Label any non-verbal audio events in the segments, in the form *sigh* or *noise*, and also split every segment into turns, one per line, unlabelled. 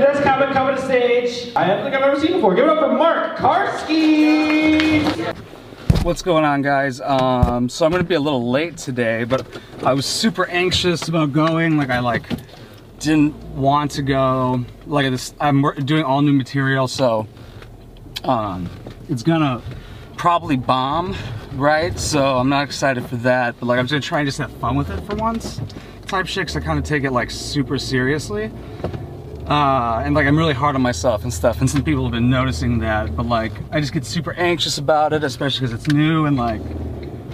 Next comic coming to stage. I don't think I've ever seen before. Give it up for Mark Karski.
What's going on, guys? Um, so I'm gonna be a little late today, but I was super anxious about going. Like I like didn't want to go. Like this, I'm doing all new material, so um, it's gonna probably bomb, right? So I'm not excited for that. But like I'm just gonna try and just have fun with it for once. Type shit, I kind of take it like super seriously. Uh, and like I'm really hard on myself and stuff, and some people have been noticing that. But like I just get super anxious about it, especially because it's new and like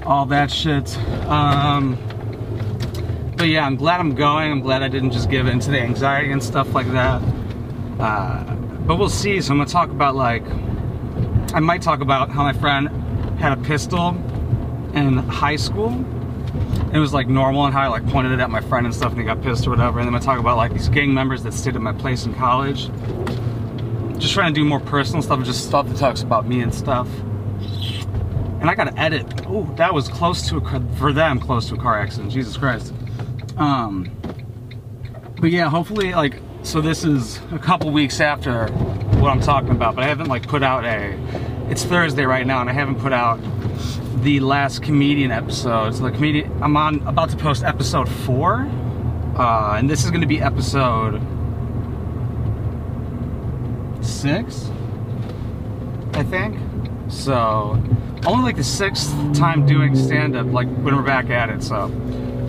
all that shit. Um, but yeah, I'm glad I'm going. I'm glad I didn't just give in to the anxiety and stuff like that. Uh, but we'll see. So I'm gonna talk about like I might talk about how my friend had a pistol in high school it was like normal and how I like pointed it at my friend and stuff and he got pissed or whatever. And then I talk about like these gang members that stayed at my place in college. Just trying to do more personal stuff, and just stuff that talks about me and stuff. And I gotta edit. Oh, that was close to a, for them, close to a car accident. Jesus Christ. Um, but yeah, hopefully like, so this is a couple weeks after what I'm talking about, but I haven't like put out a, it's Thursday right now and I haven't put out the last comedian episode. So the comedian, I'm on about to post episode four, uh, and this is going to be episode six, I think. So only like the sixth time doing stand up, like when we're back at it. So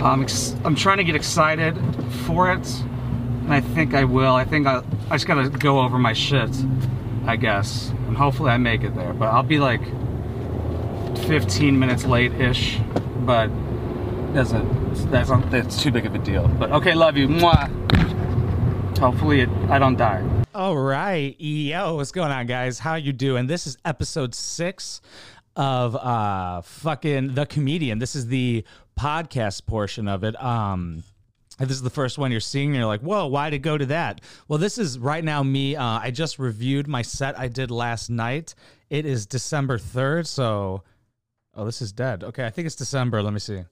um, I'm trying to get excited for it, and I think I will. I think I, I just gotta go over my shit, I guess, and hopefully I make it there. But I'll be like 15 minutes late-ish, but doesn't that's not that's too big of a deal. But okay, love you. Mwah. Hopefully it, I don't die.
All right, yo, what's going on, guys? How you doing? This is episode six of uh fucking the comedian. This is the podcast portion of it. Um if this is the first one you're seeing, you're like, whoa, why did go to that? Well, this is right now me. Uh, I just reviewed my set I did last night. It is December 3rd, so Oh, this is dead. Okay, I think it's December. Let me see.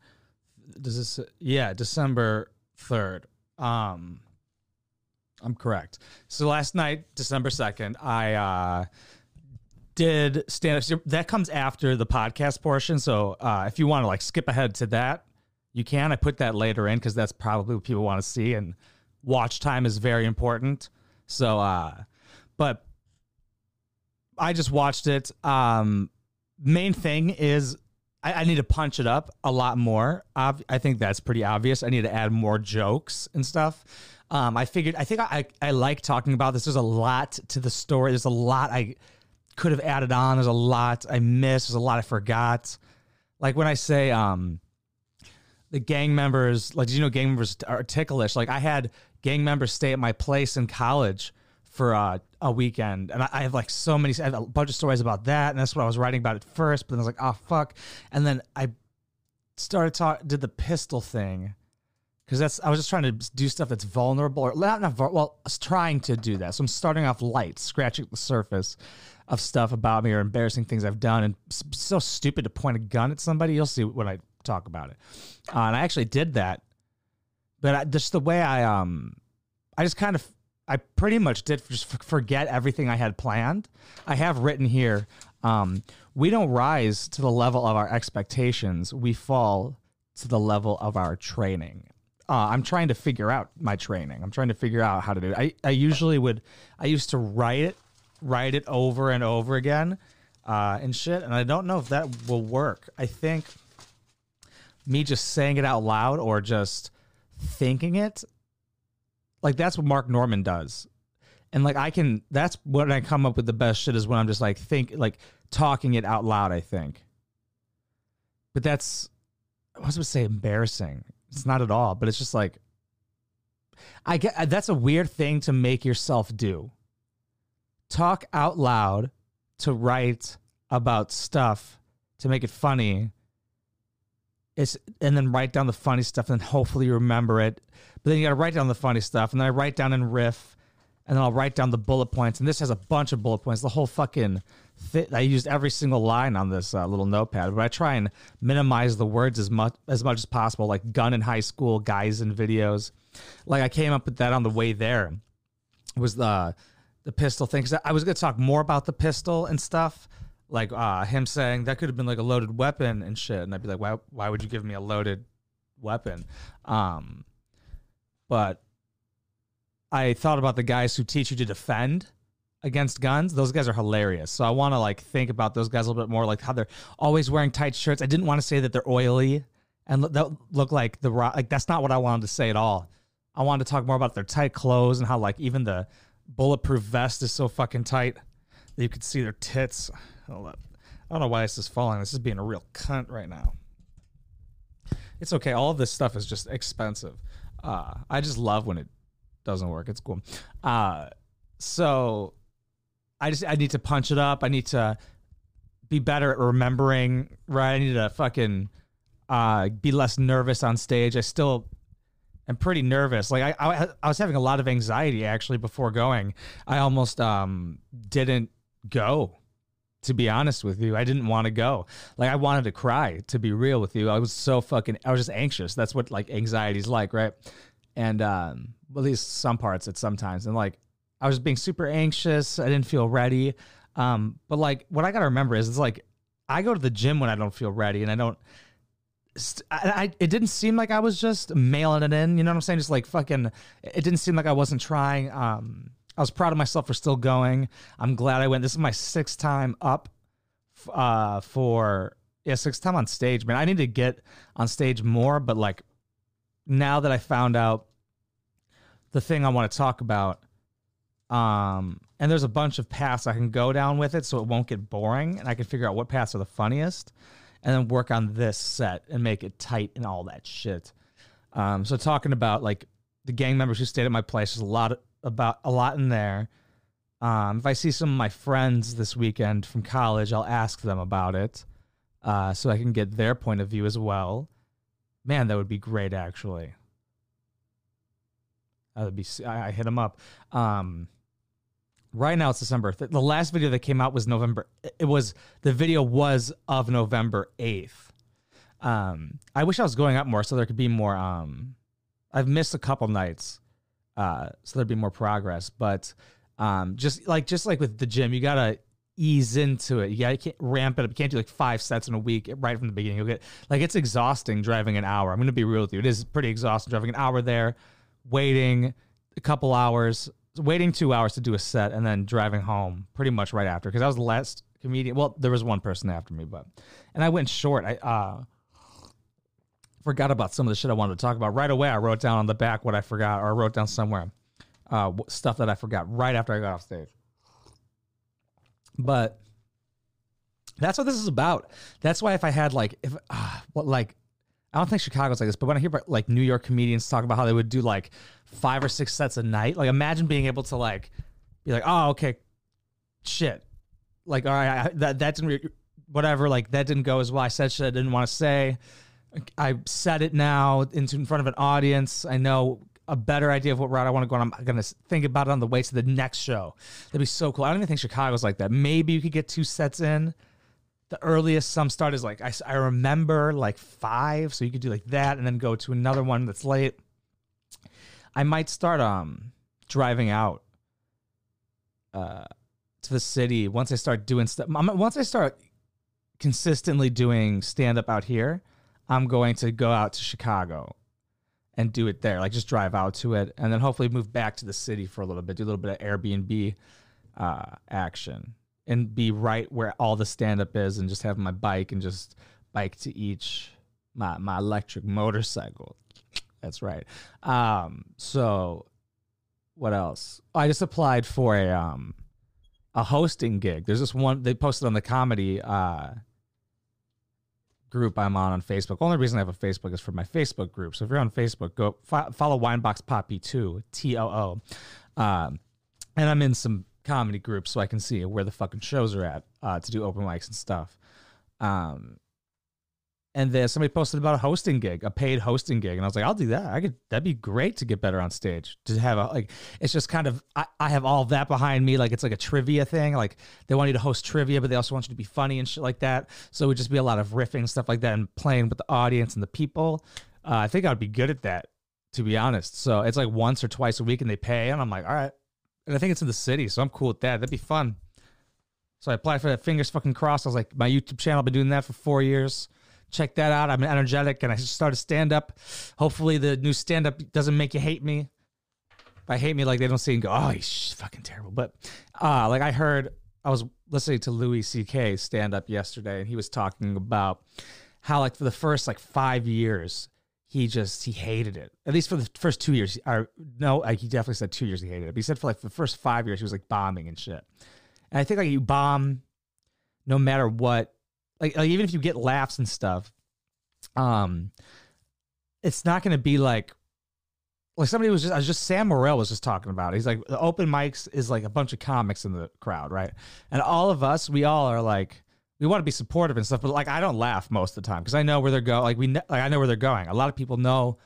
Does this? Yeah, December third. Um, I'm correct. So last night, December second, I uh did stand up. That comes after the podcast portion. So uh, if you want to like skip ahead to that, you can. I put that later in because that's probably what people want to see, and watch time is very important. So, uh, but I just watched it. Um, main thing is I, I, need to punch it up a lot more. I think that's pretty obvious. I need to add more jokes and stuff. Um, I figured. I think I, I like talking about this. There's a lot to the story. There's a lot I could have added on. There's a lot I missed. There's a lot I forgot. Like when I say um, the gang members, like you know gang members are ticklish? Like I had gang members stay at my place in college for uh, a weekend, and I, I, have like so many. A bunch of stories about that, and that's what I was writing about at first. But then I was like, oh fuck, and then I started talk did the pistol thing because that's I was just trying to do stuff that's vulnerable or not not well I was trying to do that. So I'm starting off light, scratching the surface of stuff about me or embarrassing things I've done, and so stupid to point a gun at somebody. You'll see when I talk about it, uh, and I actually did that, but I, just the way I um I just kind of I pretty much did just forget everything I had planned. I have written here, um, we don't rise to the level of our expectations. We fall to the level of our training. Uh, I'm trying to figure out my training. I'm trying to figure out how to do it. I, I usually would, I used to write it, write it over and over again uh, and shit. And I don't know if that will work. I think me just saying it out loud or just thinking it like that's what Mark Normand does. And like I can that's when I come up with the best shit is when I'm just like think like talking it out loud, I think. But that's I was gonna say embarrassing. It's not at all, but it's just like I get uh, that's a weird thing to make yourself do. Talk out loud to write about stuff to make it funny. It's and then write down the funny stuff and hopefully you remember it but then you got to write down the funny stuff, and then I write down and riff, and then I'll write down the bullet points. And this has a bunch of bullet points. The whole fucking th- I used every single line on this uh, little notepad, but I try and minimize the words as much as much as possible. Like gun in high school, guys in videos. Like I came up with that on the way there. was the the pistol thing. 'Cause I was going to talk more about the pistol and stuff, like uh, him saying that could have been like a loaded weapon and shit. And I'd be like, why why would you give me a loaded weapon? Um, but I thought about the guys who teach you to defend against guns. Those guys are hilarious. So I want to like think about those guys a little bit more, like how they're always wearing tight shirts. I didn't want to say that they're oily and look, that look like the like that's not what I wanted to say at all. I wanted to talk more about their tight clothes and how like even the bulletproof vest is so fucking tight that you could see their tits. Hold up. I don't know why this is falling. This is being a real cunt right now. It's okay. All this stuff is just expensive. Uh, I just love when it doesn't work. It's cool. Uh, so I just I need to punch it up. I need to be better at remembering. Right. I need to fucking uh, be less nervous on stage. I still am pretty nervous. Like I, I, I was having a lot of anxiety actually before going. I almost um didn't go. To be honest with you, I didn't want to go. Like I wanted to cry. To be real with you, I was so fucking. I was just anxious. That's what like anxiety's like, right? And um, at least some parts, it sometimes. And like I was being super anxious. I didn't feel ready. Um, but like what I gotta remember is it's like I go to the gym when I don't feel ready, and I don't. I, I it didn't seem like I was just mailing it in. You know what I'm saying? Just like fucking. It didn't seem like I wasn't trying. Um, I was proud of myself for still going. I'm glad I went. This is my sixth time up. Uh, for yeah, sixth time on stage, man. I need to get on stage more, but like now that I found out the thing I want to talk about, um, and there's a bunch of paths I can go down with it so it won't get boring and I can figure out what paths are the funniest and then work on this set and make it tight and all that shit. Um, so talking about like the gang members who stayed at my place, there's a lot about a lot in there. Um, if I see some of my friends this weekend from college, I'll ask them about it, uh, so I can get their point of view as well. Man, that would be great, actually. That would be. I, I hit them up. Um, right now it's December. th- The last video that came out was November. It was the video was of November eighth. Um, I wish I was going up more so there could be more. Um, I've missed a couple nights, uh, so there'd be more progress. But um, just like just like with the gym, you gotta ease into it. You gotta can't ramp it up. You can't do like five sets in a week right from the beginning. You'll get like it's exhausting driving an hour. I'm gonna be real with you. It is pretty exhausting driving an hour there, waiting a couple hours, waiting two hours to do a set, and then driving home pretty much right after. Because I was the last comedian. Well, there was one person after me, but and I went short. I uh forgot about some of the shit I wanted to talk about right away. I wrote down on the back what I forgot, or I wrote down somewhere uh, stuff that I forgot right after I got off stage. But that's what this is about. That's why if I had like if uh, what like I don't think Chicago's like this, but when I hear about like New York comedians talk about how they would do like five or six sets a night, like imagine being able to like be like, oh okay, shit, like all right, I, that that didn't re- whatever, like that didn't go as well. I said shit I didn't want to say. I said it now in front of an audience. I know a better idea of what route I want to go on. I'm gonna think about it on the way to the next show. That'd be so cool. I don't even think Chicago's like that. Maybe you could get two sets in. The earliest some start is like I remember like five, so you could do like that and then go to another one that's late. I might start um driving out uh to the city once I start doing stuff. Once I start consistently doing stand up out here, I'm going to go out to Chicago and do it there. Like just drive out to it and then hopefully move back to the city for a little bit, do a little bit of Airbnb uh, action and be right where all the stand up is and just have my bike and just bike to each my my electric motorcycle. That's right. Um so what else? I just applied for a um a hosting gig. There's this one they posted on the comedy uh group I'm on on Facebook. Only reason I have a Facebook is for my Facebook group. So if you're on Facebook, go fo- follow Winebox Poppy 2, T O O. Um, and I'm in some comedy groups so I can see where the fucking shows are at uh, to do open mics and stuff. Um, and then somebody posted about a hosting gig, a paid hosting gig, and I was like, I'll do that. I could. That'd be great to get better on stage. To have a like, it's just kind of I, I have all that behind me. Like it's like a trivia thing. Like they want you to host trivia, but they also want you to be funny and shit like that. So it would just be a lot of riffing stuff like that, and playing with the audience and the people. Uh, I think I'd be good at that, to be honest. So it's like once or twice a week, and they pay, and I'm like, all right, and I think it's in the city, so I'm cool with that. That'd be fun. So I applied for that. Fingers fucking crossed. I was like, my YouTube channel. I've been doing that for four years. Check that out. I'm energetic, and I started stand up. Hopefully, the new stand up doesn't make you hate me. By hate me, like they don't see and go, oh, he's fucking terrible. But uh, like I heard, I was listening to Louis C.K. stand up yesterday, and he was talking about how like for the first like five years he just he hated it. At least for the first two years. Or no, like he definitely said two years he hated it. But he said for like the first five years he was like bombing and shit. And I think like you bomb, no matter what, like, like even if you get laughs and stuff, um, it's not going to be like like somebody was just I was just Sam Morril was just talking about it. He's like the open mics is like a bunch of comics in the crowd, right? And all of us, we all are like we want to be supportive and stuff, but like I don't laugh most of the time because I know where they're going. Like we, like I know where they're going. A lot of people know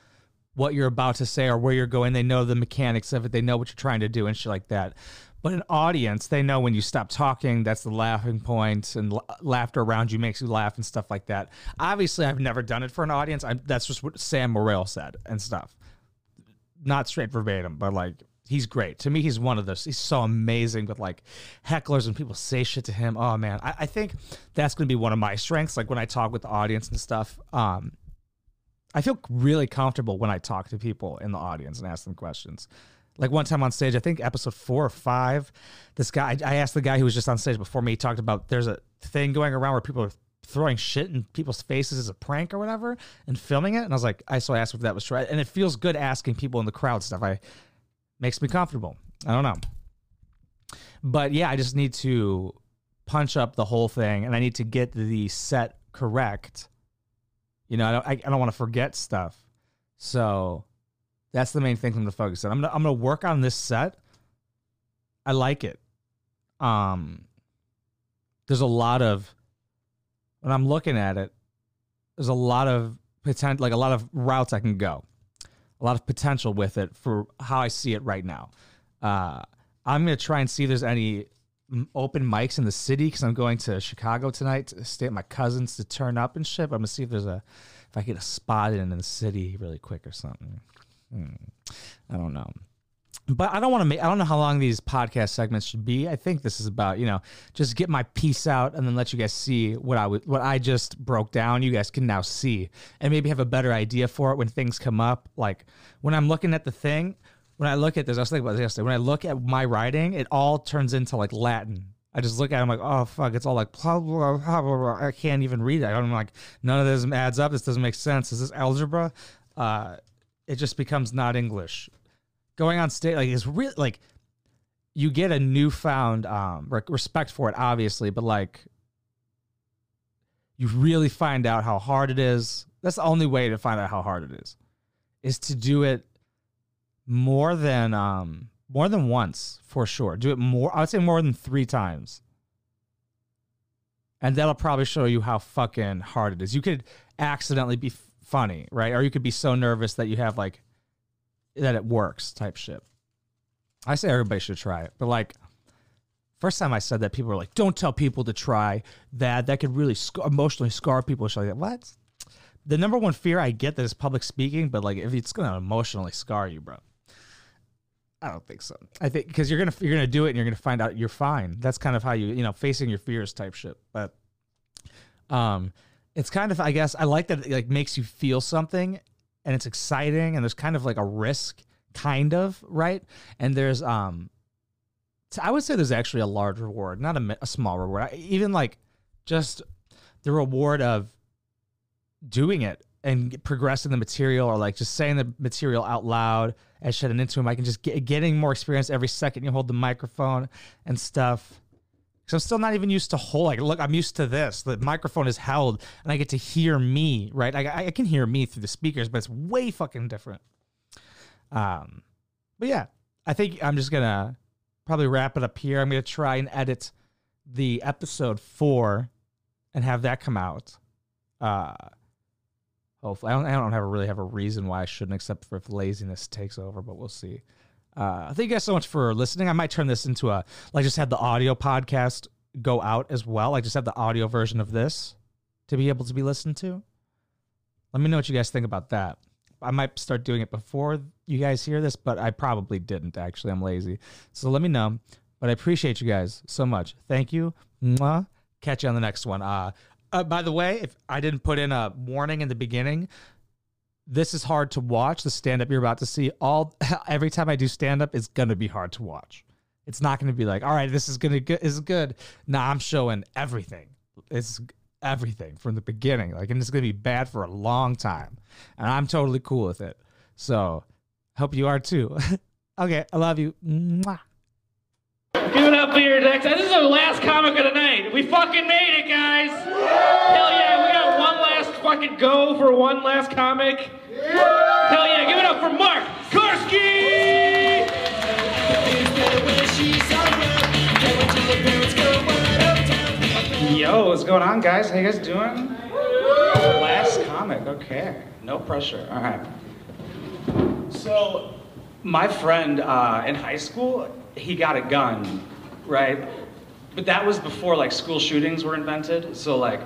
what you're about to say or where you're going. They know the mechanics of it. They know what you're trying to do and shit like that. But an audience, they know when you stop talking, that's the laughing point, and laughter around you makes you laugh and stuff like that. Obviously, I've never done it for an audience. I'm, that's just what Sam Morril said and stuff. Not straight verbatim, but like he's great. To me, he's one of those. He's so amazing with like hecklers and people say shit to him. Oh man, I, I think that's going to be one of my strengths. Like when I talk with the audience and stuff, um, I feel really comfortable when I talk to people in the audience and ask them questions. Like one time on stage, I think episode four or five, this guy, I asked the guy who was just on stage before me, he talked about there's a thing going around where people are throwing shit in people's faces as a prank or whatever and filming it. And I was like, I so I asked if that was true. And it feels good asking people in the crowd stuff. I makes me comfortable. I don't know. But yeah, I just need to punch up the whole thing and I need to get the set correct. You know, I don't, I, I don't want to forget stuff. So that's the main thing I'm to focus on. I'm gonna, I'm to work on this set. I like it. Um, there's a lot of, when I'm looking at it, there's a lot of potential, like a lot of routes I can go a lot of potential with it for how I see it right now. Uh, I'm gonna try and see if there's any open mics in the city because I'm going to Chicago tonight to stay at my cousin's to turn up and shit. But I'm gonna see if there's a if I get a spot in, in the city really quick or something. Hmm. I don't know but I don't want to make. I don't know how long these podcast segments should be. I think this is about you know just get my piece out and then let you guys see what I would what I just broke down. You guys can now see and maybe have a better idea for it when things come up. Like when I'm looking at the thing, when I look at this, I was thinking about this yesterday. When I look at my writing, it all turns into like Latin. I just look at it, I'm like, oh fuck, it's all like blah, blah, blah, blah, I can't even read it. I'm like, none of this adds up. This doesn't make sense. Is this algebra? Uh, it just becomes not English. Going on stage like it's really like you get a newfound um respect for it obviously but like you really find out how hard it is. That's the only way to find out how hard it is is to do it more than um more than once for sure. Do it more i would say more than three times. And that'll probably show you how fucking hard it is. You could accidentally be funny right or you could be so nervous that you have like that it works type shit. I say everybody should try it, but like first time I said that, people were like, "Don't tell people to try that. That could really sc- emotionally scar people." Shit like. What? The number one fear I get that is public speaking, but like if it's gonna emotionally scar you, bro. I don't think so. I think because you're gonna you're gonna do it and you're gonna find out you're fine. That's kind of how you you know facing your fears type shit. But um, it's kind of I guess I like that it like makes you feel something and it's exciting and there's kind of like a risk kind of right? And there's um i would say there's actually a large reward not a, a small reward. Even like just the reward of doing it and progressing the material or like just saying the material out loud and shutting into him i can just get getting more experience every second you hold the microphone and stuff because I'm still not even used to hold. Like, look, I'm used to this. The microphone is held, and I get to hear me. Right, I, I can hear me through the speakers, but it's way fucking different. Um, but yeah, I think I'm just gonna probably wrap it up here. I'm gonna try and edit the episode four and have that come out. Uh, hopefully, I don't, I don't have a, really have a reason why I shouldn't, except for if laziness takes over. But we'll see. Uh, thank you guys so much for listening. I might turn this into a like just have the audio podcast go out as well. I just have the audio version of this to be able to be listened to. Let me know what you guys think about that.
I might start doing it before you guys hear this, but I probably didn't actually. I'm lazy. So let me know. But I appreciate you guys so much. Thank you. Mwah. Catch you on the next one. Uh, uh, by the way, if I didn't put in a warning in the beginning, this is hard to watch. The stand up you're about to see, all *laughs* every time I do stand up, it's gonna be hard to watch. It's not gonna be like, all right, this is gonna good is good. Nah, I'm showing everything. It's everything from the beginning. Like, and it's gonna be bad for a long time, and I'm totally cool with it. So, hope you are too. *laughs* okay, I love you. Mwah.
Give it up for your next. This is the last comic of the night. We fucking made it, guys. Hell yeah, we got one last fucking go for one last comic. Hell yeah, give it up for Mark Karski. Yo, what's going on, guys? How you guys doing? Last comic, okay. No pressure. All right. So, my friend uh, in high school, he got a gun, right? But that was before like school shootings were invented. So like,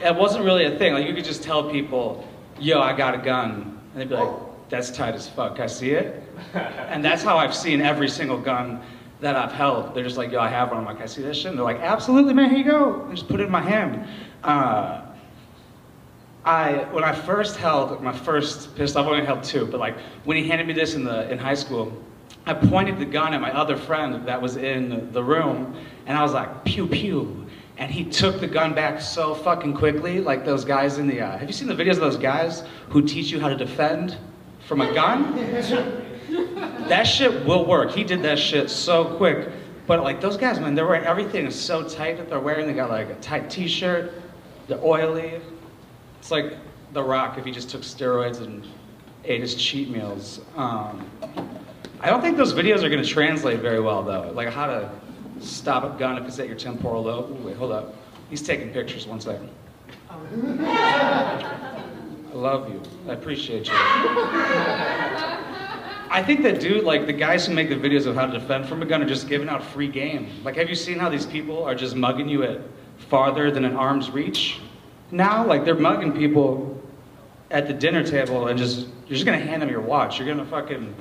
it wasn't really a thing. Like you could just tell people, "Yo, I got a gun," and they'd be like, "That's tight as fuck. I see it?" and that's how I've seen every single gun that I've held. They're just like, "Yo, I have one." I'm like, "I see this shit." And they're like, "Absolutely, man. Here you go." And just put it in my hand. Uh, I when I first held my first pistol, I've only held two, but like when he handed me this in the in high school, I pointed the gun at my other friend that was in the room, and I was like, pew pew. And he took the gun back so fucking quickly, like those guys in the. Uh, have you seen the videos of those guys who teach you how to defend from a gun? that shit will work. He did that shit so quick. But like those guys, man, they're wearing everything is so tight that they're wearing. They got like a tight T-shirt, they're oily. It's like The Rock if he just took steroids and ate his cheat meals. Um, I don't think those videos are going to translate very well, though. Like how to stop a gun if it's at your temporal lobe. Ooh, wait, hold up. He's taking pictures. One second. I love you. I appreciate you. I think that dude, like the guys who make the videos of how to defend from a gun, are just giving out free game. Like, have you seen how these people are just mugging you at farther than an arm's reach? Now, like they're mugging people at the dinner table and just you're just gonna hand them your watch. You're gonna fucking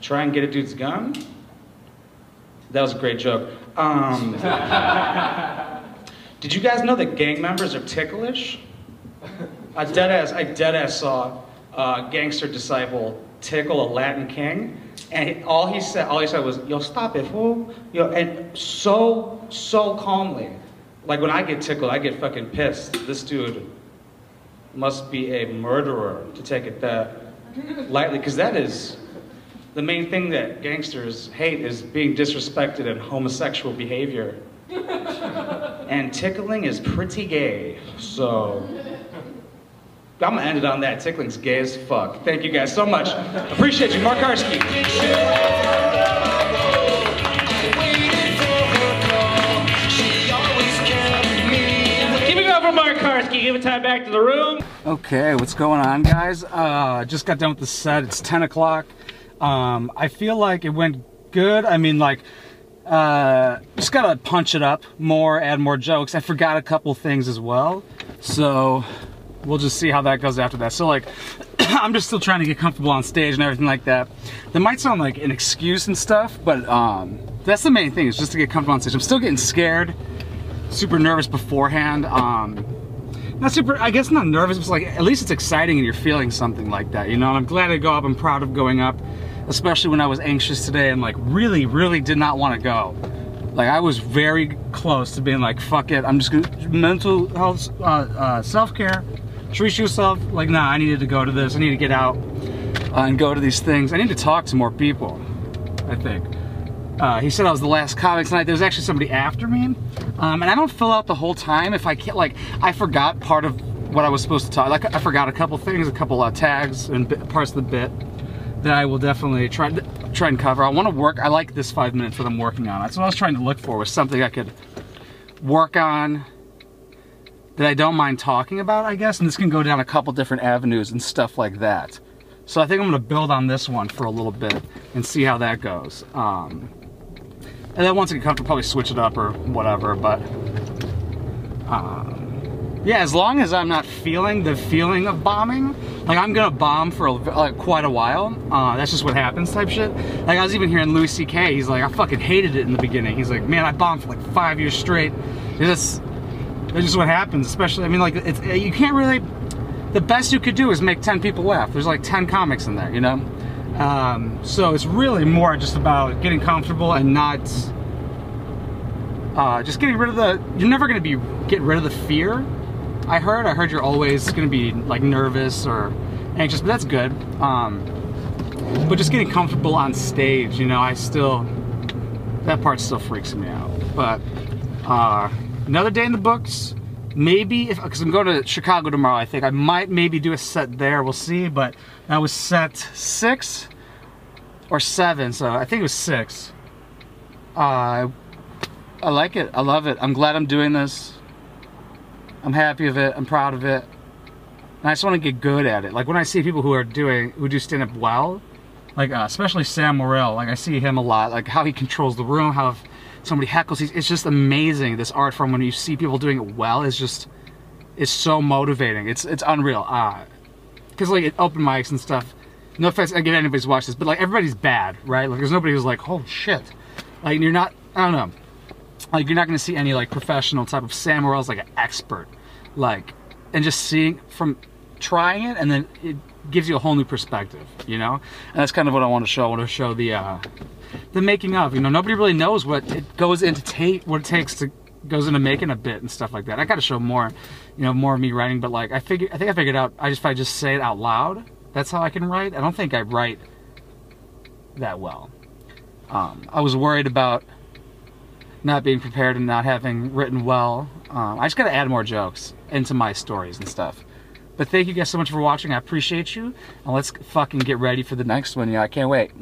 try and get a dude's gun. That was a great joke. Um, *laughs* did you guys know that gang members are ticklish? I dead ass, I dead ass saw a gangster disciple tickle a Latin king, and he- all he said, all he said was, "Yo, stop it, fool!" Yo, and so, so calmly. Like when I get tickled, I get fucking pissed. This dude must be a murderer to take it that lightly, because that is the main thing that gangsters hate is being disrespected and homosexual behavior. *laughs* and tickling is pretty gay, so. I'm gonna end it on that. Tickling's gay as fuck. Thank you guys so much. Appreciate you, Mark Karski. Give it up for Mark Karski. Give it time back to the room.
Okay, what's going on, guys? Uh, just got done with the set. It's 10 o'clock. Um, I feel like it went good. I mean, like, uh, just gotta punch it up more, add more jokes. I forgot a couple things as well. So, we'll just see how that goes after that. So, like, *coughs* I'm just still trying to get comfortable on stage and everything like that. That might sound like an excuse and stuff, but um, that's the main thing, is just to get comfortable on stage. I'm still getting scared, super nervous beforehand. Um, not super i guess not nervous but like at least it's exciting and you're feeling something like that you know and i'm glad to go up i'm proud of going up especially when i was anxious today and like really really did not want to go like i was very close to being like fuck it i'm just gonna mental health uh, uh, self-care treat yourself like nah i needed to go to this i need to get out uh, and go to these things i need to talk to more people i think uh, he said I was the last comic tonight. There was actually somebody after me, um, and I don't fill out the whole time if I can't. Like I forgot part of what I was supposed to talk. Like I forgot a couple things, a couple uh, tags and bit, parts of the bit that I will definitely try try and cover. I want to work. I like this five minutes that I'm working on. That's what I was trying to look for was something I could work on that I don't mind talking about. I guess, and this can go down a couple different avenues and stuff like that. So I think I'm gonna build on this one for a little bit and see how that goes. Um, and then once I get comfortable, probably switch it up or whatever. But um,
Yeah, as long as I'm not feeling the feeling of bombing, like I'm gonna bomb for a, like quite a while. Uh, that's just what happens, type shit. Like I was even hearing Louis C.K. He's like, I fucking hated it in the beginning. He's like, man, I bombed for like five years straight. It's just, that's just what happens. Especially, I mean, like it's you can't really. The best you could do is make ten people laugh. There's like ten comics in there, you know. Um, so it's really more just about getting comfortable and not. Uh, just getting rid of the. You're never gonna be get rid of the fear I heard. I heard you're always gonna be like nervous or anxious, but that's good. Um, but just getting comfortable on stage, you know, I still that part still freaks me out. But uh, another day in the books. Maybe if because I'm going to Chicago tomorrow, I think I might maybe do a set there. We'll see. But that was set six or seven, so I think it was six. Uh, I like it. I love it. I'm glad I'm doing this. I'm happy of it. I'm proud of it. And I just want to get good at it. Like when I see people who are doing, who do stand up well, like uh, especially Sam Morril, like I see him a lot, like how he controls the room, how if somebody heckles, it's just amazing. This art form, when you see people doing it well, is just, is so motivating. It's it's unreal. Uh, Cause like open mics and stuff, no offense, again, anybody's watched this, but like everybody's bad, right? Like there's nobody who's like, oh shit. Like you're not, I don't know. Like you're not gonna see any like professional type of Sam Morril's like an expert like and just seeing from trying it and then it gives you a whole new perspective you know? And that's kind of what i want to show i want to show the uh the making of you know? Nobody really knows what it goes into take what it takes to goes into making a bit and stuff like that. I gotta show more you know more of me writing but like i figure i think i figured out i just if i just say it out loud that's how i can write. I don't think i write that well. Um, i was worried about not being prepared and not having written well um, I just gotta add more jokes into my stories and stuff. But thank you guys so much for watching. I appreciate you. And let's fucking get ready for the next one. Yeah, I can't wait.